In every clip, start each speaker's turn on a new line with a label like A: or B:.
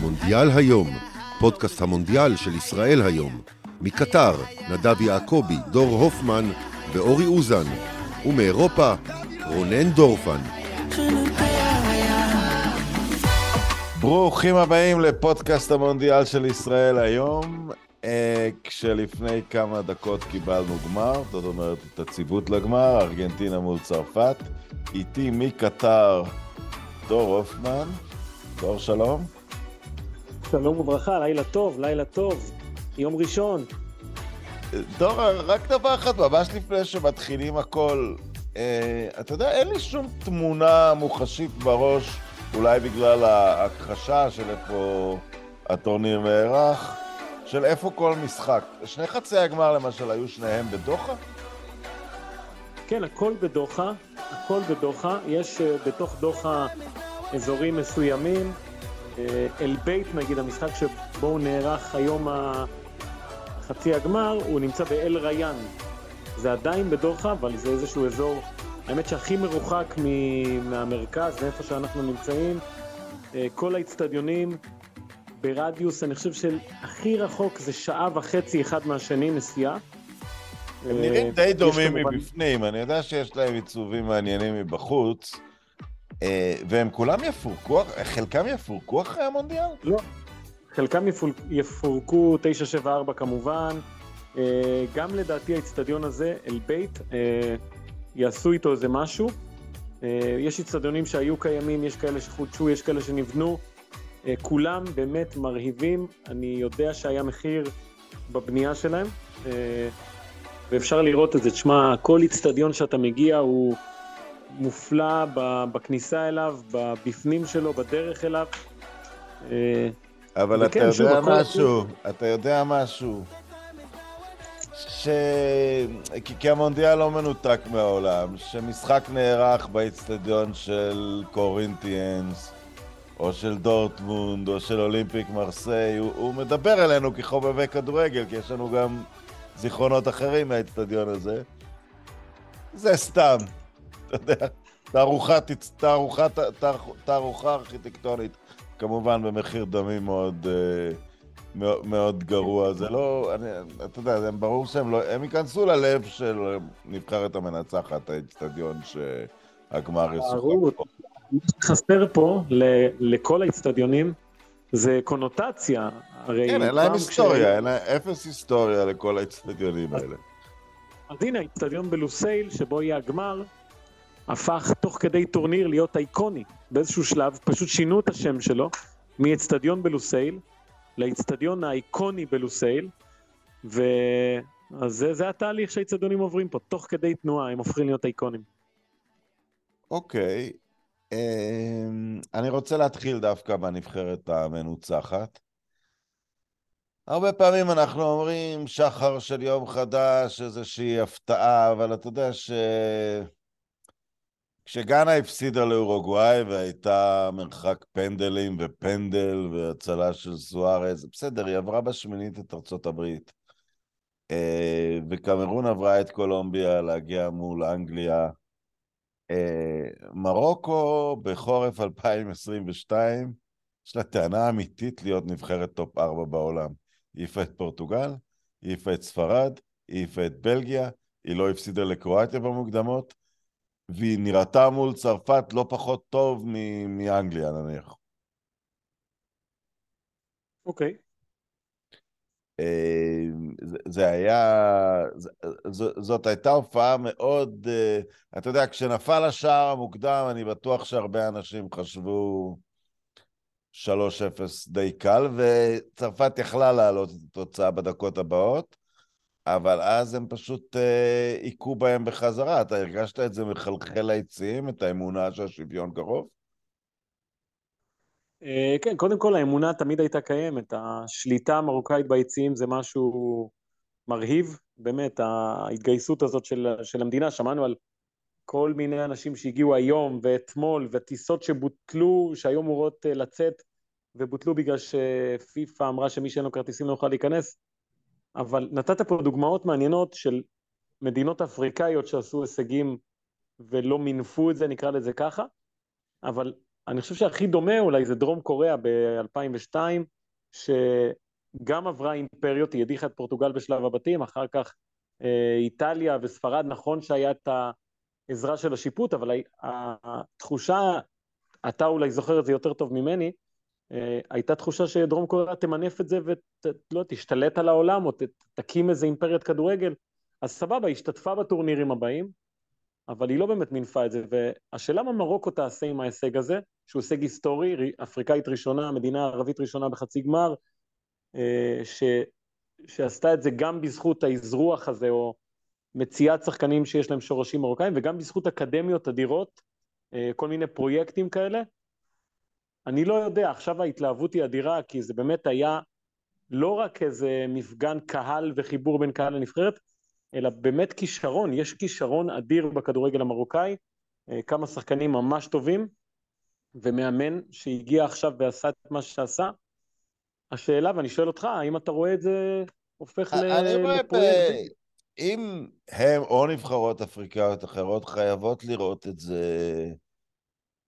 A: מונדיאל היום, פודקאסט המונדיאל של ישראל היום. מקטר, נדב יעקבי, דור הופמן ואורי אוזן. ומאירופה, רונן דורפן.
B: ברוכים הבאים לפודקאסט המונדיאל של ישראל היום. אה, כשלפני כמה דקות קיבלנו גמר, זאת אומרת את הציוות לגמר, ארגנטינה מול צרפת. איתי מקטר דור הופמן. דור, שלום.
C: שלום וברכה, לילה טוב, לילה טוב. יום ראשון.
B: דור, רק דבר אחד, ממש לפני שמתחילים הכל. אה, אתה יודע, אין לי שום תמונה מוחשית בראש, אולי בגלל ההכחשה של איפה הטורניר נערך, של איפה כל משחק. שני חצי הגמר למשל היו שניהם בדוחה?
C: כן, הכל בדוחה, הכל בדוחה. יש uh, בתוך דוחה אזורים מסוימים. Uh, אל בית, נגיד, המשחק שבו הוא נערך היום חצי הגמר, הוא נמצא באל ריאן. זה עדיין בדוחה, אבל זה איזשהו אזור, האמת שהכי מרוחק מהמרכז, מאיפה שאנחנו נמצאים. Uh, כל האיצטדיונים ברדיוס, אני חושב שהכי רחוק זה שעה וחצי אחד מהשני נסיעה.
B: הם נראים די דומים מבפנים, אני יודע שיש להם עיצובים מעניינים מבחוץ, אה, והם כולם יפורקו, חלקם יפורקו אחרי המונדיאל?
C: לא, חלקם יפורקו 974 כמובן, אה, גם לדעתי האיצטדיון הזה, אל בית, אה, יעשו איתו איזה משהו. יש איצטדיונים שהיו קיימים, יש כאלה שחודשו, יש כאלה שנבנו. כולם באמת מרהיבים, אני יודע שהיה מחיר בבנייה שלהם. ואפשר לראות את זה. תשמע, כל איצטדיון שאתה מגיע הוא מופלא בכניסה אליו, בפנים שלו, בדרך אליו.
B: אה, אבל אתה יודע משהו, אתה יודע משהו. ש... כי, כי המונדיאל לא מנותק מהעולם, שמשחק נערך באיצטדיון של קורינטיאנס, או של דורטמונד, או של אולימפיק מרסיי, הוא, הוא מדבר אלינו כחובבי כדורגל, כי יש לנו גם זיכרונות אחרים מהאצטדיון הזה. זה סתם, אתה יודע, תערוכה, תערוכה, תערוכה ארכיטקטונית, כמובן במחיר דמים מאוד, אה, מאוד, מאוד גרוע. זה לא, אני, אתה יודע, זה ברור שהם לא, הם ייכנסו ללב של נבחרת המנצחת, האצטדיון שהגמר פה.
C: חסר פה לכל האצטדיונים זה קונוטציה.
B: הרי כן, אין להם היסטוריה, אין להם אפס היסטוריה לכל האצטדיונים האלה.
C: אז הנה, האצטדיון בלוסייל, שבו יהיה הגמר, הפך תוך כדי טורניר להיות אייקוני. באיזשהו שלב פשוט שינו את השם שלו מאצטדיון בלוסייל לאצטדיון האייקוני בלוסייל, ואז זה, התהליך שהאצטדיונים עוברים פה, תוך כדי תנועה הם הופכים להיות אייקונים.
B: אוקיי, אמ, אני רוצה להתחיל דווקא בנבחרת המנוצחת. הרבה פעמים אנחנו אומרים שחר של יום חדש, איזושהי הפתעה, אבל אתה יודע ש... כשגאנה הפסידה לאורוגוואי והייתה מרחק פנדלים ופנדל והצלה של סוארז, בסדר, היא עברה בשמינית את ארצות הברית. אה, וקמרון עברה את קולומביה להגיע מול אנגליה. אה, מרוקו בחורף 2022, יש לה טענה אמיתית להיות נבחרת top 4 בעולם. היא העיפה את פורטוגל, היא העיפה את ספרד, היא העיפה את בלגיה, היא לא הפסידה לקרואטיה במוקדמות, והיא נראתה מול צרפת לא פחות טוב מאנגליה נניח.
C: אוקיי. Okay.
B: אה, זה היה, זאת הייתה הופעה מאוד, אה, אתה יודע, כשנפל השער המוקדם, אני בטוח שהרבה אנשים חשבו 3-0 די קל, וצרפת יכלה לעלות את התוצאה בדקות הבאות, אבל אז הם פשוט אה, היכו בהם בחזרה. אתה הרגשת את זה מחלחל ליציעים, את האמונה שהשוויון קרוב?
C: אה, כן, קודם כל האמונה תמיד הייתה קיימת, השליטה המרוקאית ביציעים זה משהו מרהיב, באמת, ההתגייסות הזאת של, של המדינה, שמענו על כל מיני אנשים שהגיעו היום ואתמול, וטיסות שבוטלו, שהיו אמורות אה, לצאת, ובוטלו בגלל שפיפ"א אמרה שמי שאין לו כרטיסים לא יוכל להיכנס, אבל נתת פה דוגמאות מעניינות של מדינות אפריקאיות שעשו הישגים ולא מינפו את זה, נקרא לזה ככה, אבל אני חושב שהכי דומה אולי זה דרום קוריאה ב-2002, שגם עברה אימפריות, היא הדיחה את פורטוגל בשלב הבתים, אחר כך אה, איטליה וספרד, נכון שהיה את העזרה של השיפוט, אבל התחושה, אתה אולי זוכר את זה יותר טוב ממני, הייתה תחושה שדרום קוריאה תמנף את זה ולא תשתלט על העולם או תקים איזה אימפריית כדורגל. אז סבבה, השתתפה בטורנירים הבאים, אבל היא לא באמת מינפה את זה, והשאלה מה מרוקו תעשה עם ההישג הזה, שהוא הישג היסטורי, אפריקאית ראשונה, מדינה ערבית ראשונה בחצי גמר, אה, ש, שעשתה את זה גם בזכות האזרוח הזה, או מציאת שחקנים שיש להם שורשים מרוקאים, וגם בזכות אקדמיות אדירות, אה, כל מיני פרויקטים כאלה. אני לא יודע, עכשיו ההתלהבות היא אדירה, כי זה באמת היה לא רק איזה מפגן קהל וחיבור בין קהל לנבחרת, אלא באמת כישרון, יש כישרון אדיר בכדורגל המרוקאי, אה, כמה שחקנים ממש טובים, ומאמן שהגיע עכשיו ועשה את מה שעשה. השאלה, ואני שואל אותך, האם אתה רואה את זה הופך לפרויקט?
B: אם הם או נבחרות אפריקאיות אחרות חייבות לראות את זה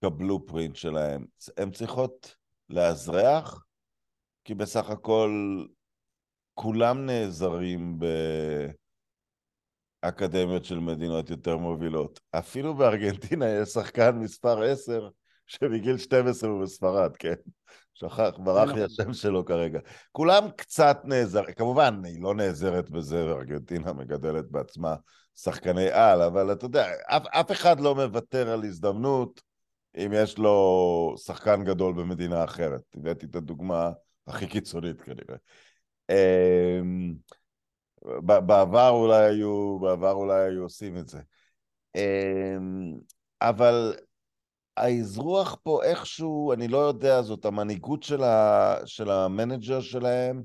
B: כבלופרינט שלהם, הן צריכות לאזרח, כי בסך הכל כולם נעזרים ב... אקדמיות של מדינות יותר מובילות. אפילו בארגנטינה יש שחקן מספר 10 שבגיל 12 הוא בספרד, כן? שכח, ברח לי השם שלו כרגע. כולם קצת נעזר, כמובן, היא לא נעזרת בזה, וארגנטינה מגדלת בעצמה שחקני על, אבל אתה יודע, אף, אף אחד לא מוותר על הזדמנות אם יש לו שחקן גדול במדינה אחרת. הבאתי את הדוגמה הכי קיצונית כנראה. אמ, בעבר אולי היו, בעבר אולי היו עושים את זה. אמ, אבל האזרוח פה איכשהו, אני לא יודע, זאת המנהיגות של, ה, של המנג'ר שלהם.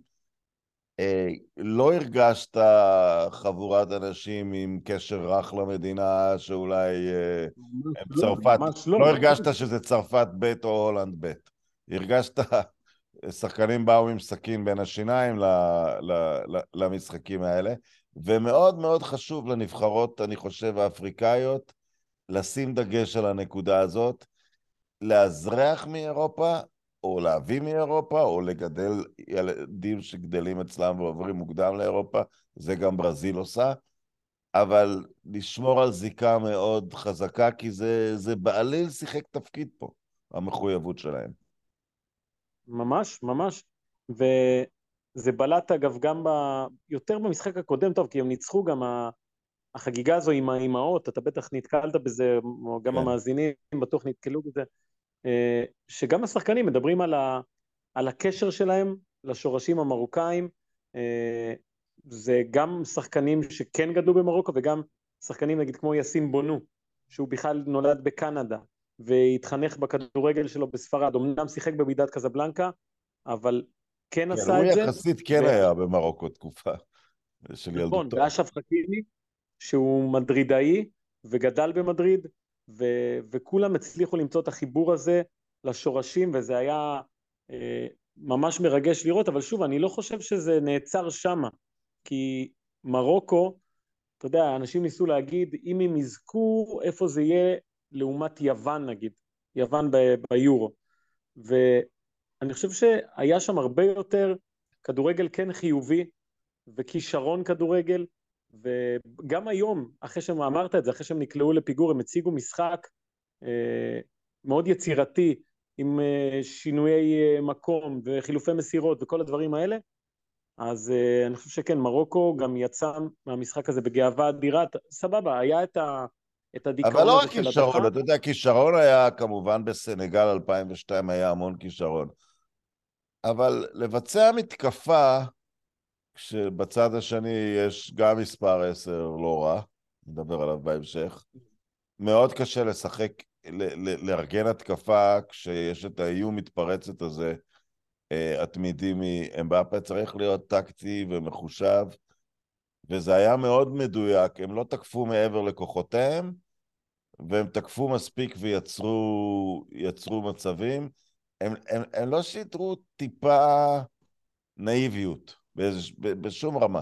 B: אה, לא הרגשת חבורת אנשים עם קשר רך למדינה שאולי אה, הם לא, צרפת, לא, לא הרגשת שזה צרפת ב' או הולנד ב'. הרגשת שחקנים באו עם סכין בין השיניים ל, ל, ל, למשחקים האלה, ומאוד מאוד חשוב לנבחרות, אני חושב, האפריקאיות, לשים דגש על הנקודה הזאת, לאזרח מאירופה, או להביא מאירופה, או לגדל ילדים שגדלים אצלם ועוברים מוקדם לאירופה, זה גם ברזיל עושה, אבל לשמור על זיקה מאוד חזקה, כי זה, זה בעליל שיחק תפקיד פה, המחויבות שלהם.
C: ממש, ממש. וזה בלט אגב גם ב... יותר במשחק הקודם, טוב, כי הם ניצחו גם ה... החגיגה הזו עם האימהות, אתה בטח נתקלת בזה, או גם כן. המאזינים בטוח נתקלו בזה, שגם השחקנים מדברים על, ה... על הקשר שלהם לשורשים המרוקאים, אה, זה גם שחקנים שכן גדלו במרוקו וגם שחקנים נגיד כמו יאסין בונו, שהוא בכלל נולד בקנדה, והתחנך בכדורגל שלו בספרד, אמנם שיחק במידת קזבלנקה, אבל כן, עשה את זה.
B: הוא יחסית כן ו... היה במרוקו תקופה של נכון, ילדותו.
C: נכון, ואשרף חכימי, שהוא מדרידאי וגדל במדריד, ו... וכולם הצליחו למצוא את החיבור הזה לשורשים, וזה היה אה, ממש מרגש לראות, אבל שוב, אני לא חושב שזה נעצר שמה, כי מרוקו, אתה יודע, אנשים ניסו להגיד, אם הם יזכו, איפה זה יהיה לעומת יוון נגיד, יוון ב- ביורו. ואני חושב שהיה שם הרבה יותר כדורגל כן חיובי וכישרון כדורגל, וגם היום, אחרי שהם אמרת את זה, אחרי שהם נקלעו לפיגור, הם הציגו משחק אה, מאוד יצירתי, עם אה, שינויי אה, מקום וחילופי מסירות וכל הדברים האלה, אז אה, אני חושב שכן, מרוקו גם יצא מהמשחק הזה בגאווה אדירה, סבבה, היה את ה... את הדיכאון
B: הזה של הדחה. אבל לא רק כישרון, אתה יודע, כישרון היה כמובן בסנגל 2002 היה המון כישרון. אבל לבצע מתקפה, כשבצד השני יש גם מספר 10 לא רע, נדבר עליו בהמשך, מאוד קשה לשחק, לארגן התקפה כשיש את האיום מתפרצת הזה אה, התמידי מאמבפה, צריך להיות טקטי ומחושב, וזה היה מאוד מדויק, הם לא תקפו מעבר לכוחותיהם, והם תקפו מספיק ויצרו מצבים. הם, הם, הם לא שידרו טיפה נאיביות בשום רמה.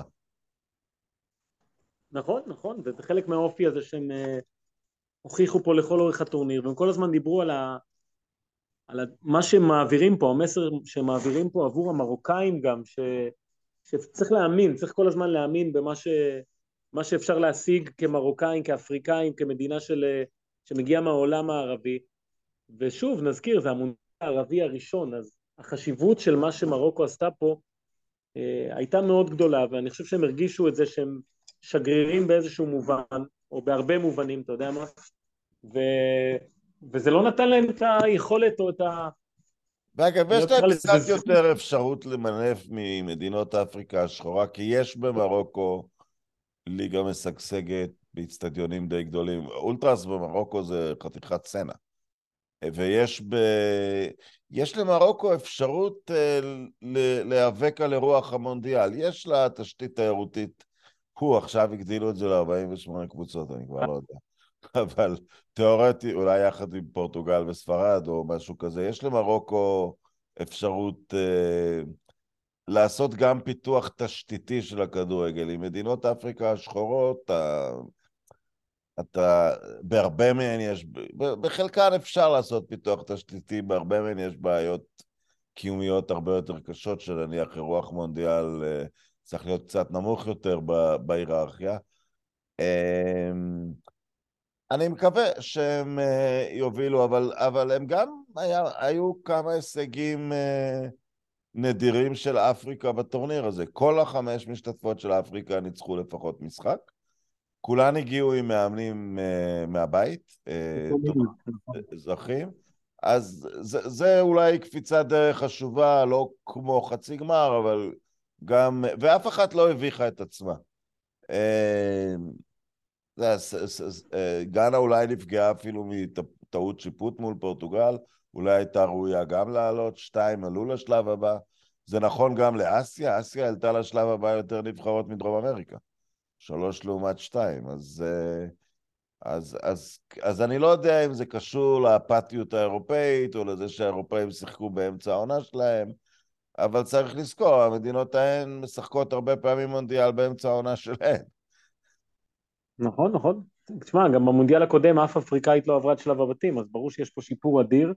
C: נכון, נכון, וזה חלק מהאופי הזה שהם uh, הוכיחו פה לכל אורך הטורניר, והם כל הזמן דיברו על, ה, על מה שמעבירים פה, המסר שמעבירים פה עבור המרוקאים גם, ש, שצריך להאמין, צריך כל הזמן להאמין במה ש, מה שאפשר להשיג כמרוקאים, כאפריקאים, כמדינה של, שמגיעה מהעולם הערבי. ושוב, נזכיר, זה המונדיאל הערבי הראשון, אז החשיבות של מה שמרוקו עשתה פה אה, הייתה מאוד גדולה, ואני חושב שהם הרגישו את זה שהם שגרירים באיזשהו מובן, או בהרבה מובנים, אתה יודע מה? ו... וזה לא נתן להם את היכולת או את ה...
B: ואגב, יש להם קצת יותר אפשרות למנף ממדינות אפריקה השחורה, כי יש במרוקו ליגה משגשגת באיצטדיונים די גדולים. אולטרס במרוקו זה חתיכת סצנה. ויש ב... יש למרוקו אפשרות uh, להיאבק על אירוח המונדיאל. יש לה תשתית תיירותית. הוא, עכשיו הגדילו את זה ל-48 קבוצות, אני כבר לא יודע. אבל תיאורטי, אולי יחד עם פורטוגל וספרד או משהו כזה, יש למרוקו אפשרות uh, לעשות גם פיתוח תשתיתי של הכדורגל. עם מדינות אפריקה השחורות, אתה, בהרבה מהן יש, בחלקן אפשר לעשות פיתוח תשתיתי, בהרבה מהן יש בעיות קיומיות הרבה יותר קשות, שנניח אירוח מונדיאל אה, צריך להיות קצת נמוך יותר בהיררכיה. אמ, אני מקווה שהם אה, יובילו, אבל, אבל הם גם, היה, היו כמה הישגים אה, נדירים של אפריקה בטורניר הזה. כל החמש משתתפות של אפריקה ניצחו לפחות משחק. כולן הגיעו עם מאמנים uh, מהבית, uh, זוכים, אז זה, זה אולי קפיצת דרך חשובה, לא כמו חצי גמר, אבל גם, ואף אחת לא הביכה את עצמה. Uh, גאנה אולי נפגעה אפילו מטעות שיפוט מול פורטוגל, אולי הייתה ראויה גם לעלות, שתיים עלו לשלב הבא. זה נכון גם לאסיה, אסיה עלתה לשלב הבא יותר נבחרות מדרום אמריקה. שלוש לעומת שתיים, אז, אה, אז, אז, אז אני לא יודע אם זה קשור לאפתיות האירופאית או לזה שהאירופאים שיחקו באמצע העונה שלהם, אבל צריך לזכור, המדינות ההן משחקות הרבה פעמים מונדיאל באמצע העונה שלהן.
C: נכון, נכון. תשמע, גם במונדיאל הקודם אף אפריקאית לא עברה את שלב הבתים, אז ברור שיש פה שיפור אדיר.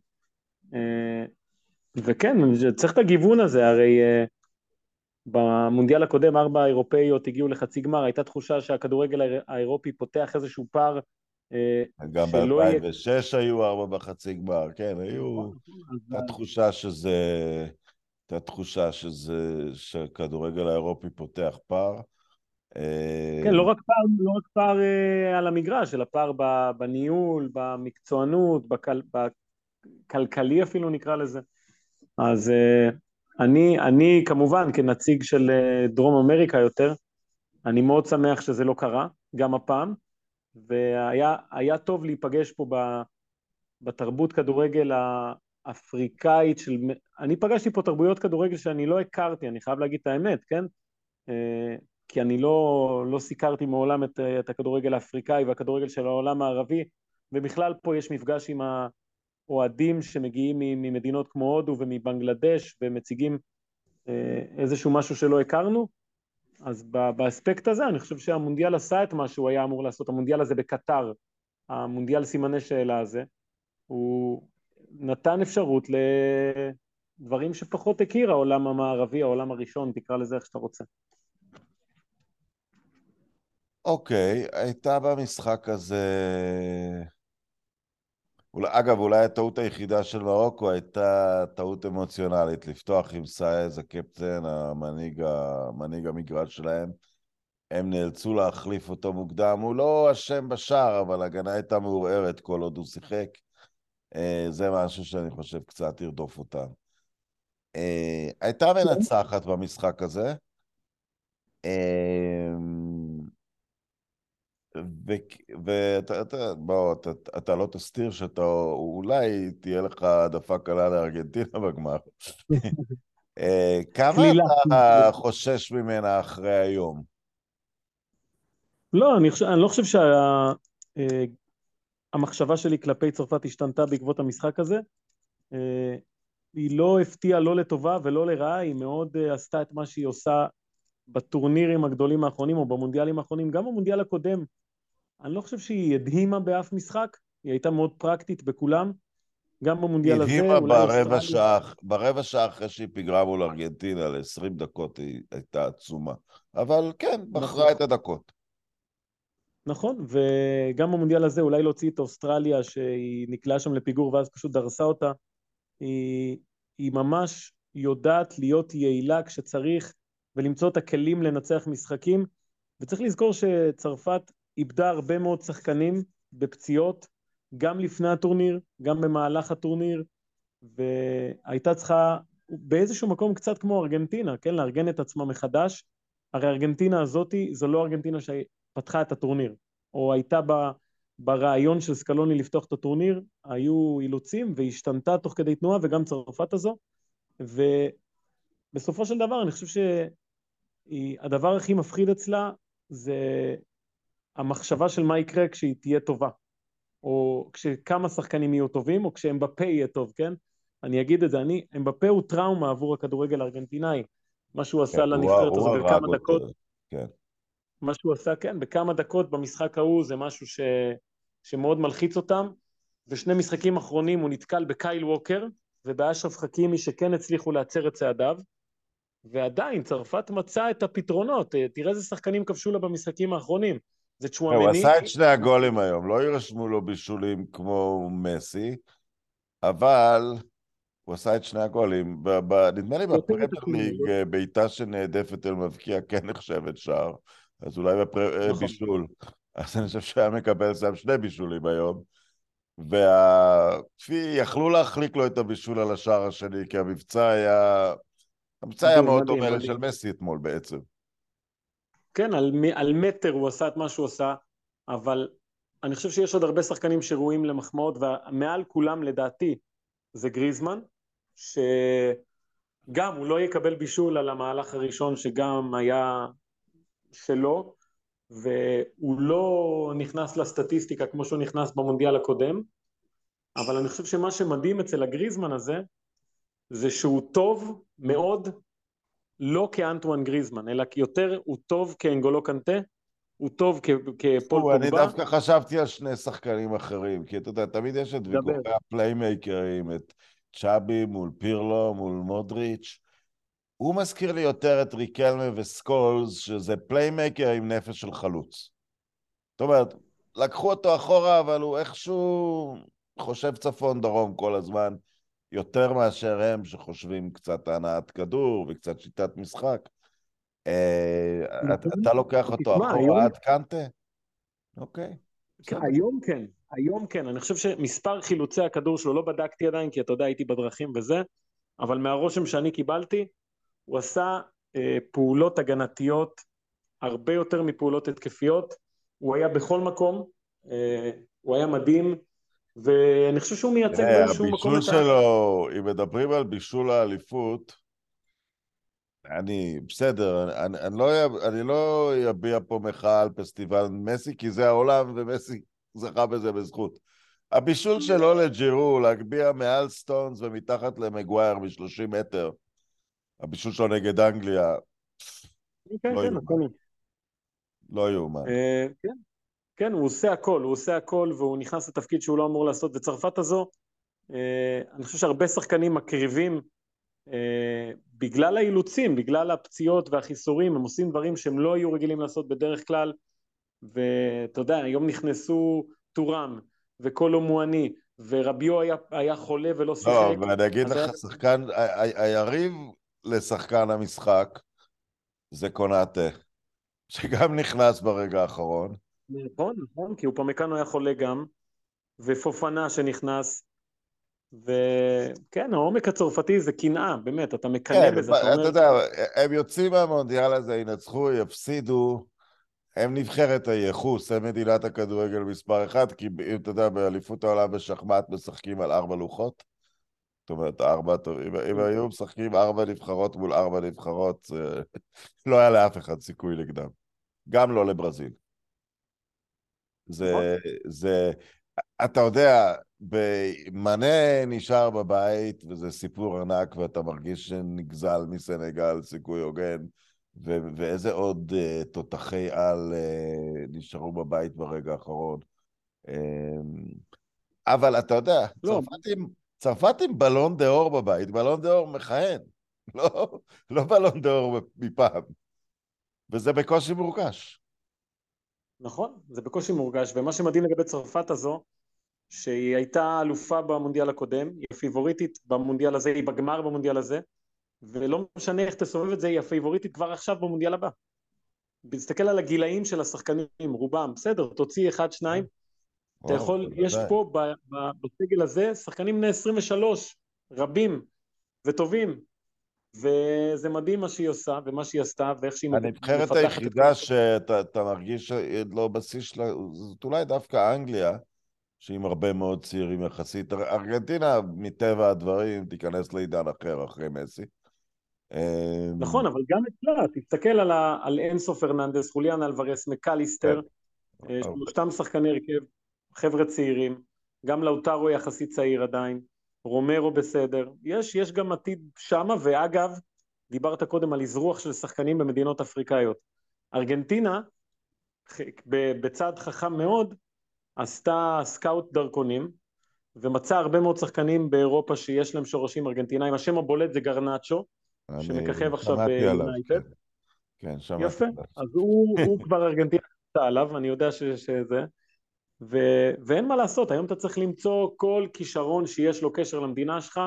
C: אה, וכן, צריך את הגיוון הזה, הרי אה, במונדיאל הקודם ארבע האירופאיות הגיעו לחצי גמר, הייתה תחושה שהכדורגל האירופי פותח איזשהו פער
B: אה, גם ב-2006 היו ארבע בחצי גמר, כן, היו... הייתה תחושה שזה... הייתה תחושה שזה... שהכדורגל האירופי פותח פער.
C: אה, כן, לא רק פער, לא רק פער אה, על המגרש, אלא פער בניהול, במקצוענות, בכלכלי אפילו נקרא לזה. אז אני, אני כמובן, כנציג של אה, דרום אמריקה יותר, אני מאוד שמח שזה לא קרה, גם הפעם, והיה טוב להיפגש פה בתרבות כדורגל האפריקאית של... אני פגשתי פה תרבויות כדורגל שאני לא הכרתי, אני חייב להגיד את האמת, כן? אה, כי אני לא, לא סיקרתי מעולם את, את הכדורגל האפריקאי והכדורגל של העולם הערבי, ובכלל פה יש מפגש עם, ה, אוהדים שמגיעים ממדינות כמו הודו ומבנגלדש ומציגים אה, איזשהו משהו שלא הכרנו, אז באספקט הזה אני חושב שהמונדיאל עשה את מה שהוא היה אמור לעשות, המונדיאל הזה בקטר, המונדיאל סימני שאלה הזה, הוא נתן אפשרות לדברים שפחות הכיר העולם המערבי, העולם הראשון, תקרא לזה איך שאתה רוצה.
B: אוקיי, okay, הייתה במשחק הזה אגב, אולי הטעות היחידה של מרוקו הייתה טעות אמוציונלית, לפתוח עם סאייז, הקפטן, המנהיג, המנהיג המגרש שלהם. הם נאלצו להחליף אותו מוקדם. הוא לא אשם בשער, אבל ההגנה הייתה מעורערת כל עוד הוא שיחק. אה, זה משהו שאני חושב קצת ירדוף אותם. אה, הייתה מנצחת במשחק הזה. אה, ואתה, אתה, בוא, אתה, אתה לא תסתיר שאתה, אולי תהיה לך העדפה קלה לארגנטינה בגמר. אה, כמה אתה חושש ממנה אחרי היום?
C: לא, אני, אני לא חושב שהמחשבה שה, שלי כלפי צרפת השתנתה בעקבות המשחק הזה. אה, היא לא הפתיעה לא לטובה ולא לרעה, היא מאוד אה, עשתה את מה שהיא עושה בטורנירים הגדולים האחרונים או במונדיאלים האחרונים, גם במונדיאל הקודם אני לא חושב שהיא הדהימה באף משחק, היא הייתה מאוד פרקטית בכולם. גם במונדיאל הזה,
B: אולי ברבע שעה, ברבע שעה אחרי שהיא פיגרה מול ארגנטינה ל-20 דקות היא הייתה עצומה. אבל כן, בחרה נכון. את הדקות.
C: נכון, וגם במונדיאל הזה אולי להוציא את אוסטרליה שהיא נקלעה שם לפיגור ואז פשוט דרסה אותה. היא, היא ממש יודעת להיות יעילה כשצריך ולמצוא את הכלים לנצח משחקים. וצריך לזכור שצרפת איבדה הרבה מאוד שחקנים בפציעות, גם לפני הטורניר, גם במהלך הטורניר, והייתה צריכה באיזשהו מקום קצת כמו ארגנטינה, כן, לארגן את עצמה מחדש. הרי ארגנטינה הזאתי זו לא ארגנטינה שפתחה את הטורניר, או הייתה ב, ברעיון של סקלוני לפתוח את הטורניר, היו אילוצים והשתנתה תוך כדי תנועה, וגם צרפת הזו, ובסופו של דבר אני חושב שהדבר הכי מפחיד אצלה זה המחשבה של מה יקרה כשהיא תהיה טובה, או כשכמה שחקנים יהיו טובים, או כשאמבפה יהיה טוב, כן? אני אגיד את זה, אני, אמבפה הוא טראומה עבור הכדורגל הארגנטינאי, מה שהוא עשה כן, לנבחרת הזו בכמה דקות. כן. מה שהוא עשה, כן, בכמה דקות במשחק ההוא זה משהו ש... שמאוד מלחיץ אותם, ושני משחקים אחרונים הוא נתקל בקייל ווקר ובאשרף חכימי שכן הצליחו להצר את צעדיו, ועדיין צרפת מצאה את הפתרונות, תראה איזה שחקנים כבשו לה במשחקים האחרונים. זה צ'ואמני.
B: הוא עשה את שני הגולים היום, לא ירשמו לו בישולים כמו מסי, אבל הוא עשה את שני הגולים. נדמה לי בפרמייר ליג אה, בעיטה שנעדפת אל מבקיע כן נחשבת שער, אז אולי בבישול. נכון. אז אני חושב שהיה מקבל שם שני בישולים היום. ויכלו להחליק לו את הבישול על השער השני, כי המבצע היה... המבצע היה מאוד דומה לשל מסי אתמול בעצם.
C: כן, על, על מטר הוא עשה את מה שהוא עשה, אבל אני חושב שיש עוד הרבה שחקנים שראויים למחמאות, ומעל כולם לדעתי זה גריזמן, שגם הוא לא יקבל בישול על המהלך הראשון שגם היה שלו, והוא לא נכנס לסטטיסטיקה כמו שהוא נכנס במונדיאל הקודם, אבל אני חושב שמה שמדהים אצל הגריזמן הזה, זה שהוא טוב מאוד לא כאנטואן גריזמן, אלא יותר הוא טוב כאנגולו קנטה, הוא טוב כפול פוגבה.
B: אני דווקא חשבתי על שני שחקנים אחרים, כי אתה יודע, תמיד יש את ויכוחי הפליימייקרים, את צ'אבי מול פירלו, מול מודריץ'. הוא מזכיר לי יותר את ריקלמה וסקולס, שזה playmaker עם נפש של חלוץ. זאת אומרת, לקחו אותו אחורה, אבל הוא איכשהו חושב צפון-דרום כל הזמן. יותר מאשר הם שחושבים קצת הנעת כדור וקצת שיטת משחק. אה, אתה לוקח אותו אחורה עד קנטה? אוקיי.
C: כן, היום כן, היום כן. אני חושב שמספר חילוצי הכדור שלו, לא בדקתי עדיין, כי אתה יודע, הייתי בדרכים וזה, אבל מהרושם שאני קיבלתי, הוא עשה אה, פעולות הגנתיות הרבה יותר מפעולות התקפיות. הוא היה בכל מקום, אה, הוא היה מדהים, ואני חושב שהוא מייצג באיזשהו מקום.
B: הבישול שלו, אם מדברים על בישול האליפות, אני, בסדר, אני, אני, לא, אני לא אביע פה מחאה על פסטיבל מסי, כי זה העולם ומסי זכה בזה בזכות. הבישול שלו לג'ירו, להגביה מעל סטונס ומתחת למגווייר מ-30 מטר, הבישול שלו נגד אנגליה,
C: כן, לא כן, יאומן.
B: לא יאומן. אה,
C: כן, כן, הוא עושה הכל, הוא עושה הכל והוא נכנס לתפקיד שהוא לא אמור לעשות. וצרפת הזו, אה, אני חושב שהרבה שחקנים מקריבים אה, בגלל האילוצים, בגלל הפציעות והחיסורים, הם עושים דברים שהם לא היו רגילים לעשות בדרך כלל. ואתה יודע, היום נכנסו טורם וקולו מואני, ורביו היה, היה חולה ולא שיחק. לא,
B: ואני אגיד לך, היה... שחקן, היריב לשחקן המשחק זה קונאטה, שגם נכנס ברגע האחרון.
C: נכון, נכון, כי אופמקאנו היה חולה גם, ופופנה שנכנס, וכן, העומק הצרפתי זה קנאה, באמת, אתה מקנא כן, בזה.
B: אתה, אתה יודע, הם יוצאים מהמונדיאל הזה, ינצחו, יפסידו, הם נבחרת הייחוס, הם מדינת הכדורגל מספר אחד, כי אתה יודע, באליפות העולם בשחמט משחקים על ארבע לוחות. זאת אומרת, ארבע, אם, אם היו משחקים ארבע נבחרות מול ארבע נבחרות, לא היה לאף אחד סיכוי נגדם. גם לא לברזיל. זה, נכון. זה, אתה יודע, מנה נשאר בבית, וזה סיפור ענק, ואתה מרגיש שנגזל מסנגל סיכוי הוגן, ו- ואיזה עוד uh, תותחי על uh, נשארו בבית ברגע האחרון. Um, אבל אתה יודע, לא. צרפתים, צרפת עם בלון דה אור בבית, בלון דה אור מכהן, לא, לא בלון דה אור מפעם. וזה בקושי מורגש.
C: נכון, זה בקושי מורגש, ומה שמדהים לגבי צרפת הזו, שהיא הייתה אלופה במונדיאל הקודם, היא הפייבוריטית במונדיאל הזה, היא בגמר במונדיאל הזה, ולא משנה איך תסובב את זה, היא הפייבוריטית כבר עכשיו במונדיאל הבא. תסתכל על הגילאים של השחקנים, רובם, בסדר, תוציא אחד, שניים, אתה יכול, יש פה בסגל הזה שחקנים בני 23, רבים וטובים, וזה מדהים מה שהיא עושה ומה שהיא עשתה ואיך שהיא
B: מפתחת. הנבחרת היחידה שאתה מרגיש לא בסיס שלה, זאת אולי דווקא אנגליה, שעם הרבה מאוד צעירים יחסית. ארגנטינה, מטבע הדברים, תיכנס לעידן אחר אחרי מסי.
C: אמ, נכון, אבל גם אצלה, תסתכל על, ה, על אנסו פרננדס, חוליאן אלוורז, מקליסטר, כן. אה, שלושתם שחקני הרכב, חבר'ה צעירים, גם לאוטרו יחסית צעיר עדיין, רומרו בסדר, יש, יש גם עתיד שמה, ואגב, דיברת קודם על אזרוח של שחקנים במדינות אפריקאיות. ארגנטינה, בצעד חכם מאוד, עשתה scout דרכונים, ומצאה הרבה מאוד שחקנים באירופה שיש להם שורשים ארגנטינאים, השם הבולט זה גרנאצ'ו, שמככב עכשיו ביונייטד. כן,
B: כן שמעתי.
C: יפה, אז הוא, הוא כבר ארגנטינה עליו, אני יודע שזה, ו, ואין מה לעשות, היום אתה צריך למצוא כל כישרון שיש לו קשר למדינה שלך,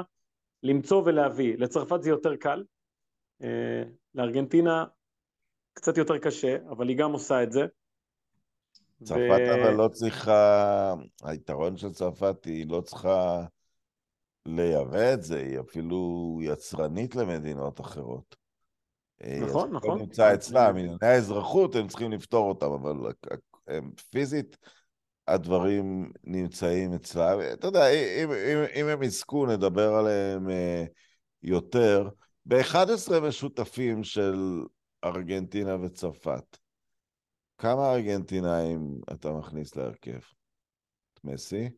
C: למצוא ולהביא. לצרפת זה יותר קל, אה, לארגנטינה קצת יותר קשה, אבל היא גם עושה את זה.
B: צרפת ו... אבל לא צריכה, היתרון של צרפת היא לא צריכה לייבא את זה, היא אפילו יצרנית למדינות אחרות.
C: אה, נכון, נכון.
B: זה נמצא אצלם, ענייני האזרחות הם צריכים לפתור אותם, אבל הם, פיזית הדברים נמצאים אצלם. אתה יודע, אם, אם, אם הם יזכו, נדבר עליהם אה, יותר. ב-11 משותפים של ארגנטינה וצרפת, כמה ארגנטינאים אתה מכניס להרכב? את מסי?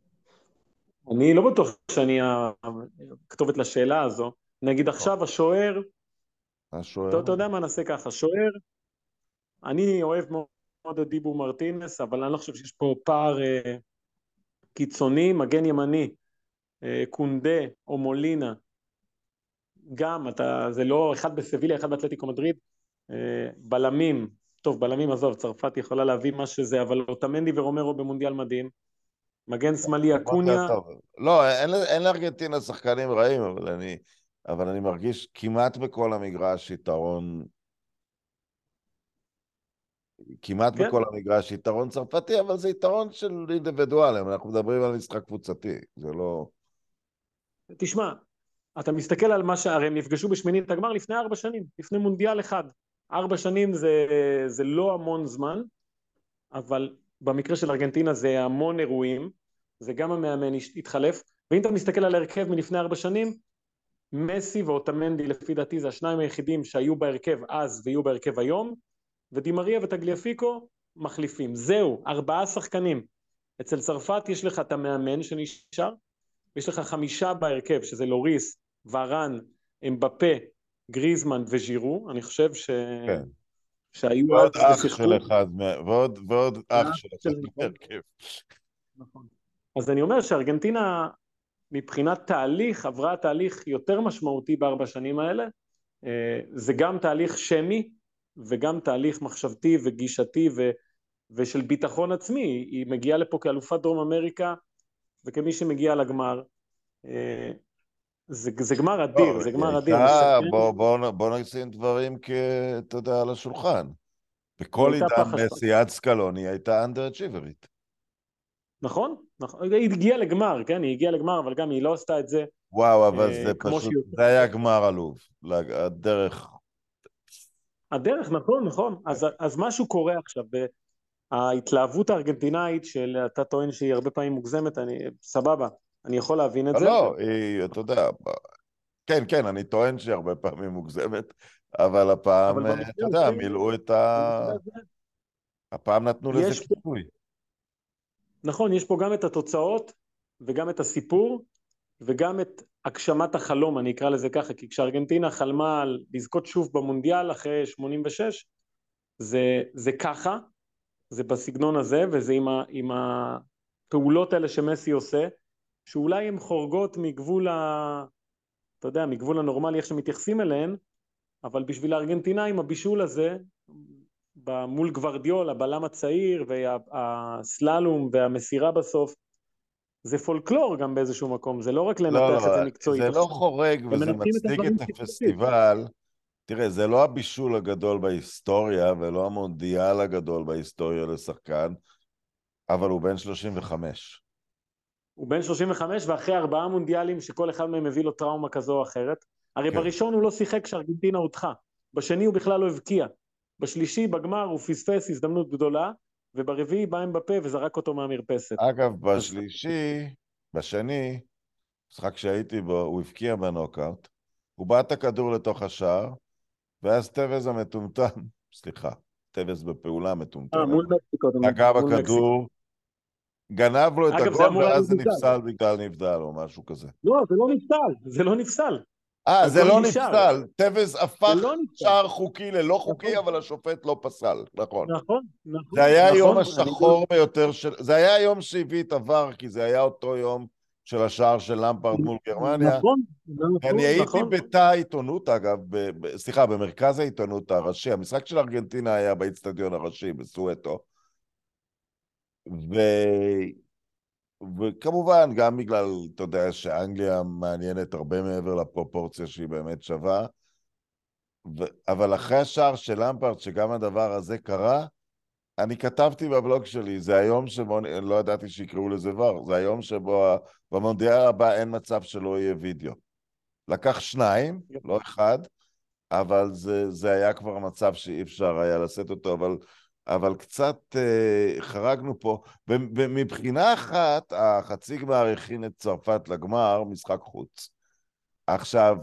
C: אני לא בטוח שאני הכתובת לשאלה הזו. נגיד עכשיו השוער, השוער? אתה יודע מה נעשה ככה, שוער, אני אוהב מאוד את דיבו מרטינס, אבל אני לא חושב שיש פה פער אה, קיצוני, מגן ימני, אה, קונדה או מולינה, גם, אתה, זה לא אחד בסביליה, אחד באתלטיקו מדריד, אה, בלמים, טוב, בלמים עזוב, צרפת יכולה להביא מה שזה, אבל אוטמנדי ורומרו במונדיאל מדהים, מגן שמאלי אקוניה.
B: לא, אין, אין לארגנטינה שחקנים רעים, אבל אני, אבל אני מרגיש כמעט בכל המגרש יתרון, כמעט כן. בכל המגרש יתרון צרפתי, אבל זה יתרון של אינדיבידואלים, אנחנו מדברים על משחק קבוצתי, זה לא...
C: תשמע, אתה מסתכל על מה שהרי הם נפגשו בשמינית הגמר לפני ארבע שנים, לפני מונדיאל אחד. ארבע שנים זה, זה לא המון זמן, אבל במקרה של ארגנטינה זה המון אירועים, זה גם המאמן התחלף, ואם אתה מסתכל על ההרכב מלפני ארבע שנים, מסי ואוטמנדי לפי דעתי זה השניים היחידים שהיו בהרכב אז ויהיו בהרכב היום, ודימריה וטגליאפיקו מחליפים. זהו, ארבעה שחקנים. אצל צרפת יש לך את המאמן שנשאר, ויש לך חמישה בהרכב, שזה לוריס, ורן, אמבפה, גריזמן וז'ירו, אני חושב ש... כן.
B: שהיו... ועוד אח של אחד, ועוד, ועוד אח של אחד בהרכב.
C: נכון. אז אני אומר שארגנטינה מבחינת תהליך, עברה תהליך יותר משמעותי בארבע שנים האלה. אה, זה גם תהליך שמי וגם תהליך מחשבתי וגישתי ו, ושל ביטחון עצמי. היא מגיעה לפה כאלופת דרום אמריקה וכמי שמגיע לגמר. אה, זה, זה גמר אדיר, זה גמר אדיר.
B: בוא, בוא, בוא נשים דברים, אתה יודע, על השולחן. בכל עידן מסי עד סקלוני הייתה אנדר אצ'יברית.
C: נכון, נכון, היא הגיעה לגמר, כן, היא הגיעה לגמר, אבל גם היא לא עשתה את זה.
B: וואו, אבל אה, זה פשוט, זה היה גמר עלוב, הדרך.
C: הדרך, נכון, נכון, אז, אז משהו קורה עכשיו, ההתלהבות הארגנטינאית של אתה טוען שהיא הרבה פעמים מוגזמת, אני, סבבה, אני יכול להבין את
B: לא,
C: זה.
B: לא, היא, אתה יודע, כן, כן, אני טוען שהיא הרבה פעמים מוגזמת, אבל הפעם, אבל אתה יודע, מילאו את ה... הפעם נתנו לזה כיפוי.
C: נכון, יש פה גם את התוצאות וגם את הסיפור וגם את הגשמת החלום, אני אקרא לזה ככה, כי כשארגנטינה חלמה על לזכות שוב במונדיאל אחרי 86, זה, זה ככה, זה בסגנון הזה, וזה עם, ה, עם הפעולות האלה שמסי עושה, שאולי הן חורגות מגבול ה... אתה יודע, מגבול הנורמלי איך שמתייחסים אליהן, אבל בשביל הארגנטינאים הבישול הזה, מול גוורדיול, הבלם הצעיר, והסללום והמסירה בסוף, זה פולקלור גם באיזשהו מקום, זה לא רק לנתח לא, את זה מקצועית.
B: זה לא חורג וזה מצדיק את הפסטיבל. תראה, זה לא הבישול הגדול בהיסטוריה ולא המונדיאל הגדול בהיסטוריה לשחקן, אבל הוא בן 35.
C: הוא בן 35 ואחרי ארבעה מונדיאלים שכל אחד מהם הביא לו טראומה כזו או אחרת. הרי כן. בראשון הוא לא שיחק כשארגנטינה הודחה, בשני הוא בכלל לא הבקיע. בשלישי, בגמר, הוא פספס הזדמנות גדולה, וברביעי בא עם בפה וזרק אותו מהמרפסת.
B: אגב, בשלישי, בשני, משחק שהייתי בו, הוא הבקיע בנוקאוט, הוא בעט את הכדור לתוך השער, ואז טוויז המטומטם, סליחה, טוויז בפעולה מטומטם, נגע בכדור, גנב לו את הגול ואז זה נפסל בגלל נבדל או משהו כזה.
C: לא, זה לא נפסל, זה לא נפסל.
B: אה, זה לא נפסל. טוויז הפך לא שער חוקי ללא חוקי, נכון. אבל השופט לא פסל, נכון.
C: נכון, נכון.
B: זה היה נכון, היום השחור ביותר של... זה היה היום שהביא את ה VAR, כי זה היה אותו יום של השער של למפרד מול גרמניה. נכון, נכון. אני הייתי בתא העיתונות, אגב, סליחה, במרכז העיתונות הראשי. המשחק של ארגנטינה היה באיצטדיון הראשי, בסואטו. ו... וכמובן, גם בגלל, אתה יודע, שאנגליה מעניינת הרבה מעבר לפרופורציה שהיא באמת שווה, ו... אבל אחרי השער של למפרט, שגם הדבר הזה קרה, אני כתבתי בבלוג שלי, זה היום שבו, לא ידעתי שיקראו לזה ור, זה היום שבו במונדיאל הבא אין מצב שלא יהיה וידאו. לקח שניים, לא אחד, אבל זה, זה היה כבר מצב שאי אפשר היה לשאת אותו, אבל אבל קצת uh, חרגנו פה. ומבחינה אחת, החצי גמר הכין את צרפת לגמר, משחק חוץ. עכשיו,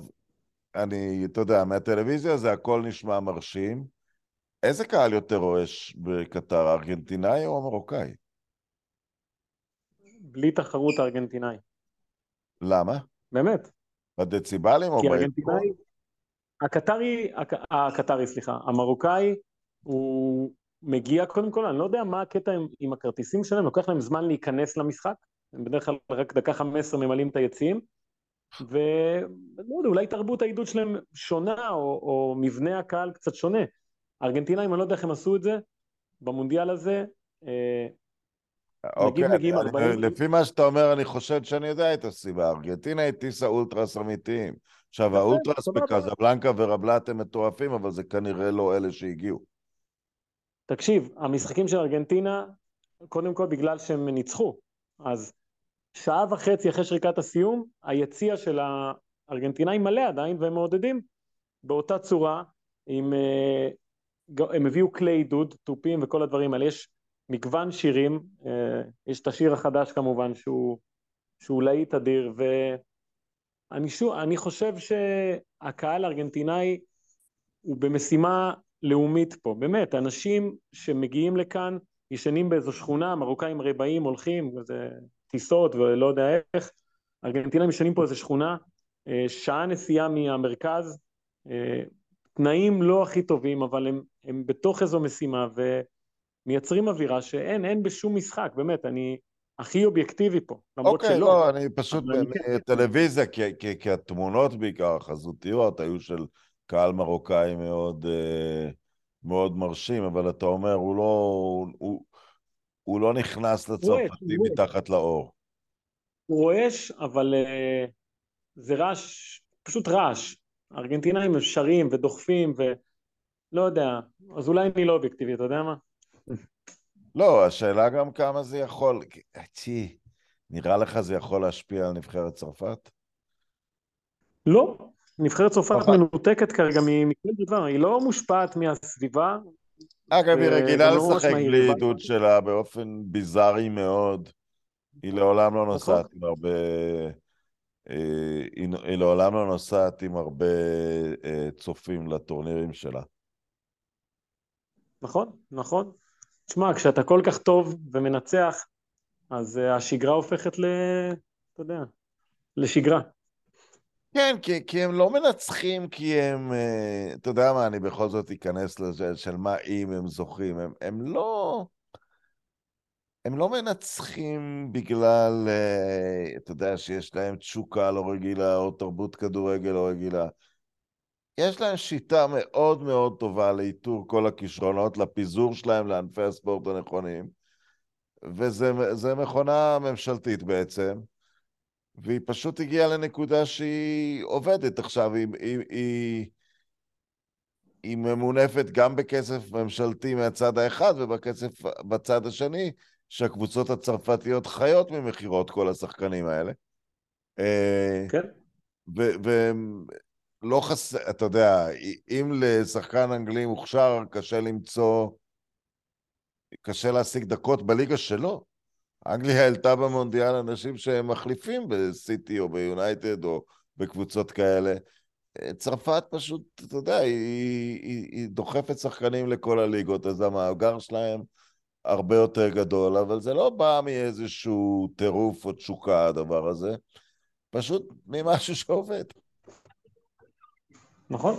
B: אני, אתה יודע, מהטלוויזיה זה הכל נשמע מרשים. איזה קהל יותר רועש בקטר, הארגנטינאי או המרוקאי?
C: בלי תחרות הארגנטינאי.
B: למה?
C: באמת.
B: בדציבלים או
C: כי הארגנטינאי, הקטרי, הקטרי, סליחה, המרוקאי הוא מגיע, קודם כל, אני לא יודע מה הקטע עם, עם הכרטיסים שלהם, לוקח להם זמן להיכנס למשחק, הם בדרך כלל רק דקה חמש עשרה ממלאים את היציעים, ולא יודע, אולי תרבות העידוד שלהם שונה, או, או מבנה הקהל קצת שונה. הארגנטינאים, אני לא יודע איך הם עשו את זה, במונדיאל הזה, אה,
B: אוקיי, נגיד מגיעים ארבעים... לפי מה שאתה אומר, אני חושב שאני יודע את הסיבה. ארגנטינה הטיסה אולטרס אמיתיים. עכשיו, האולטרס בקזבלנקה ורבלת הם מטורפים, אבל זה כנראה לא אלה שהגיעו.
C: תקשיב, המשחקים של ארגנטינה, קודם כל בגלל שהם ניצחו, אז שעה וחצי אחרי שריקת הסיום, היציע של הארגנטינאים מלא עדיין, והם מעודדים באותה צורה, עם, אה, הם הביאו כלי עידוד, תופים וכל הדברים האלה, יש מגוון שירים, אה, יש את השיר החדש כמובן שהוא, שהוא להיט אדיר, ואני שוב, אני חושב שהקהל הארגנטינאי הוא במשימה לאומית פה, באמת, אנשים שמגיעים לכאן, ישנים באיזו שכונה, מרוקאים הרי באים, הולכים, זה טיסות ולא יודע איך, ארגנטינאים ישנים פה איזו שכונה, אה, שעה נסיעה מהמרכז, אה, תנאים לא הכי טובים, אבל הם, הם בתוך איזו משימה ומייצרים אווירה שאין, אין בשום משחק, באמת, אני הכי אובייקטיבי פה, למרות
B: אוקיי, שלא. אוקיי, לא, אני פשוט, טלוויזיה, כי, כי, כי התמונות בעיקר החזותיות היו של... קהל מרוקאי מאוד, אה, מאוד מרשים, אבל אתה אומר, הוא לא, הוא, הוא לא נכנס לצרפתי מתחת לאור.
C: הוא רועש, אבל uh, זה רעש, פשוט רעש. הארגנטינאים שרים ודוחפים ולא יודע, אז אולי אני לא אובייקטיבי, אתה יודע מה?
B: לא, השאלה גם כמה זה יכול... צ'י, נראה לך זה יכול להשפיע על נבחרת צרפת?
C: לא, נבחרת צרפת מנותקת כרגע מכל דבר, היא לא מושפעת מהסביבה.
B: אגב, היא רגילה לא לשחק בלי עידוד שלה באופן ביזארי מאוד. היא לעולם לא נכון. נוסעת עם הרבה... אה, היא לעולם לא נוסעת עם הרבה אה, צופים לטורנירים שלה.
C: נכון, נכון. תשמע, כשאתה כל כך טוב ומנצח, אז אה, השגרה הופכת ל... אתה יודע, לשגרה.
B: כן, כי, כי הם לא מנצחים כי הם, uh, אתה יודע מה, אני בכל זאת אכנס לזה של מה אם הם זוכים, הם, הם לא... הם לא מנצחים בגלל, אה, אתה יודע, שיש להם תשוקה לא רגילה, או תרבות כדורגל לא רגילה. יש להם שיטה מאוד מאוד טובה לאיתור כל הכישרונות, לפיזור שלהם לענפי הספורט הנכונים, וזה מכונה ממשלתית בעצם, והיא פשוט הגיעה לנקודה שהיא עובדת עכשיו, היא, היא, היא, היא ממונפת גם בכסף ממשלתי מהצד האחד ובכסף בצד השני, שהקבוצות הצרפתיות חיות ממכירות כל השחקנים האלה.
C: אה, כן.
B: ולא חס... אתה יודע, אם לשחקן אנגלי מוכשר קשה למצוא, קשה להשיג דקות בליגה שלו. אנגליה העלתה במונדיאל אנשים שהם מחליפים בסיטי או ביונייטד או בקבוצות כאלה. צרפת פשוט, אתה יודע, היא, היא, היא דוחפת שחקנים לכל הליגות, אז המאגר שלהם הרבה יותר גדול, אבל זה לא בא מאיזשהו טירוף או תשוקה, הדבר הזה, פשוט ממשהו שעובד.
C: נכון.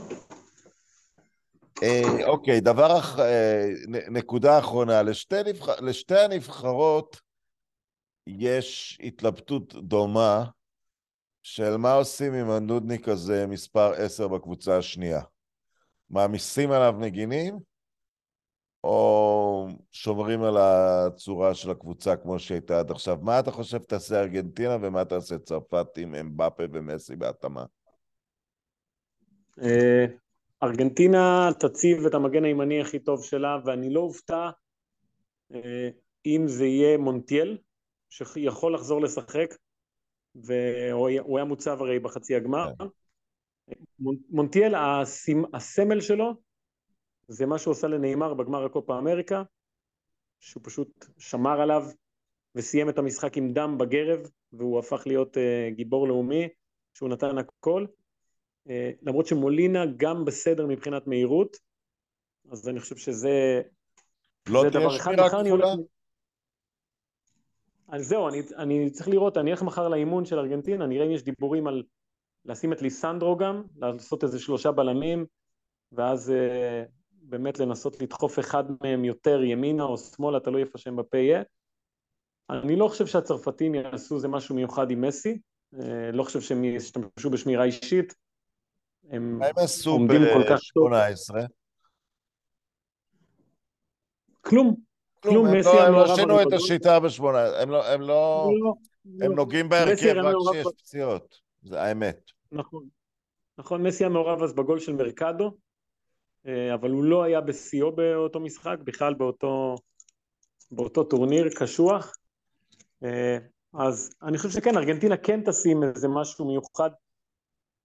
B: אה, אוקיי, דבר אח... אה, נקודה אחרונה, לשתי, נבח... לשתי הנבחרות יש התלבטות דומה של מה עושים עם הנודניק הזה מספר 10 בקבוצה השנייה. מעמיסים עליו נגינים, או שומרים על הצורה של הקבוצה כמו שהייתה עד עכשיו. מה אתה חושב תעשה ארגנטינה ומה תעשה צרפת עם אמבפה ומסי בהתאמה?
C: אה, ארגנטינה תציב את המגן הימני הכי טוב שלה, ואני לא אופתע אה, אם זה יהיה מונטיאל, שיכול לחזור לשחק, והוא היה מוצב הרי בחצי הגמר. כן. מונטיאל, הסמל שלו זה מה שהוא עושה לנאמר בגמר הקופה אמריקה, שהוא פשוט שמר עליו וסיים את המשחק עם דם בגרב, והוא הפך להיות uh, גיבור לאומי, שהוא נתן הכל. Uh, למרות שמולינה גם בסדר מבחינת מהירות, אז אני חושב שזה...
B: לא תהיה שמירה כפולה?
C: אז זהו, אני, אני צריך לראות, אני אלך מחר לאימון של ארגנטינה, נראה אם יש דיבורים על לשים את ליסנדרו גם, לעשות איזה שלושה בלמים, ואז uh, באמת לנסות לדחוף אחד מהם יותר ימינה או שמאלה, תלוי איפה שהם בפה יהיה. אני לא חושב שהצרפתים יעשו איזה משהו מיוחד עם מסי, אה, לא חושב שהם ישתמשו בשמירה אישית.
B: הם עומדים כל כך טוב. מה הם עשו ב-18?
C: כלום.
B: כלום, הם לא, הם לא שינו את השיטה ב-18, הם לא, הם לא, לא הם נוגעים בהרכב רק כשיש פציעות, זה האמת.
C: נכון, נכון, מסי היה מעורב אז בגול של מרקדו, אה, אבל הוא לא היה בשיאו באותו משחק, בכלל באותו, באותו טורניר קשוח. אה, אז אני חושב שכן, ארגנטינה כן תשים איזה משהו מיוחד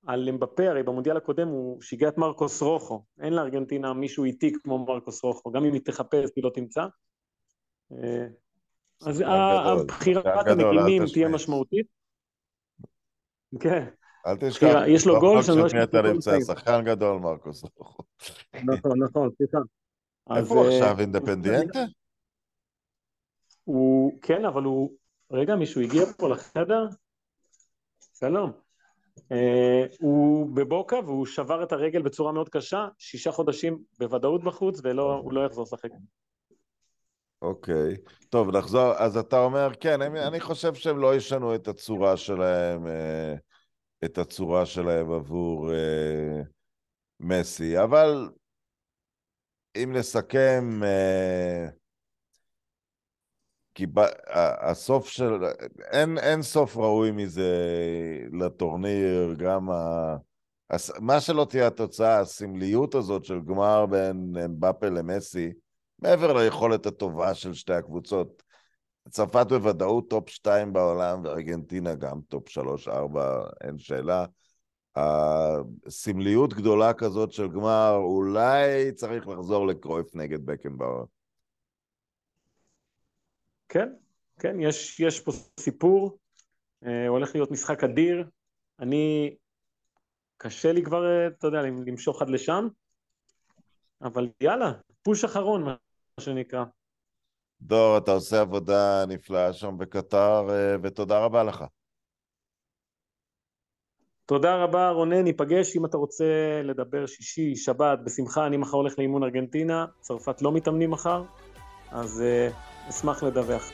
C: על אמבפה, הרי במונדיאל הקודם הוא שיגע את מרקוס רוחו, אין לארגנטינה מישהו איטי כמו מרקוס רוחו, גם אם היא תחפש היא לא תמצא. אה, אז הבחירת הנגינים תהיה משמעותית. כן.
B: אל תשכח,
C: יש לו גול שאני לא אשכח.
B: אתה נמצא, שחקן גדול מרקוס.
C: נכון, נכון, סליחה.
B: איפה הוא עכשיו, אינדפנדיאנטה?
C: הוא, כן, אבל הוא, רגע, מישהו הגיע פה לחדר? שלום. Uh, הוא בבוקה והוא שבר את הרגל בצורה מאוד קשה, שישה חודשים בוודאות בחוץ והוא לא יחזור לשחק.
B: אוקיי. טוב נחזור, אז אתה אומר, כן, אני, אני חושב שהם לא ישנו את הצורה שלהם, uh, את הצורה שלהם עבור uh, מסי, אבל אם נסכם, uh, כי ב, הסוף של, אין, אין סוף ראוי מזה לטורניר, גם ה... מה שלא תהיה התוצאה, הסמליות הזאת של גמר בין אמבפה למסי, מעבר ליכולת הטובה של שתי הקבוצות, צרפת בוודאות top 2 בעולם, וארגנטינה גם top 3-4, אין שאלה. הסמליות גדולה כזאת של גמר, אולי צריך לחזור לקרויף נגד בקנבאואר.
C: כן, כן, יש, יש פה סיפור, אה, הולך להיות משחק אדיר. אני, קשה לי כבר, אה, אתה יודע, למשוך עד לשם, אבל יאללה, פוש אחרון, מה שנקרא.
B: דור, אתה עושה עבודה נפלאה שם בקטר, אה, ותודה רבה לך.
C: תודה רבה רונן, ניפגש אם אתה רוצה לדבר שישי, שבת, בשמחה, אני מחר הולך לאימון ארגנטינה, צרפת לא מתאמנים מחר, אז uh, אשמח לדווח.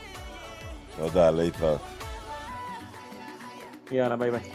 B: תודה, להתראות.
D: יאללה, ביי ביי.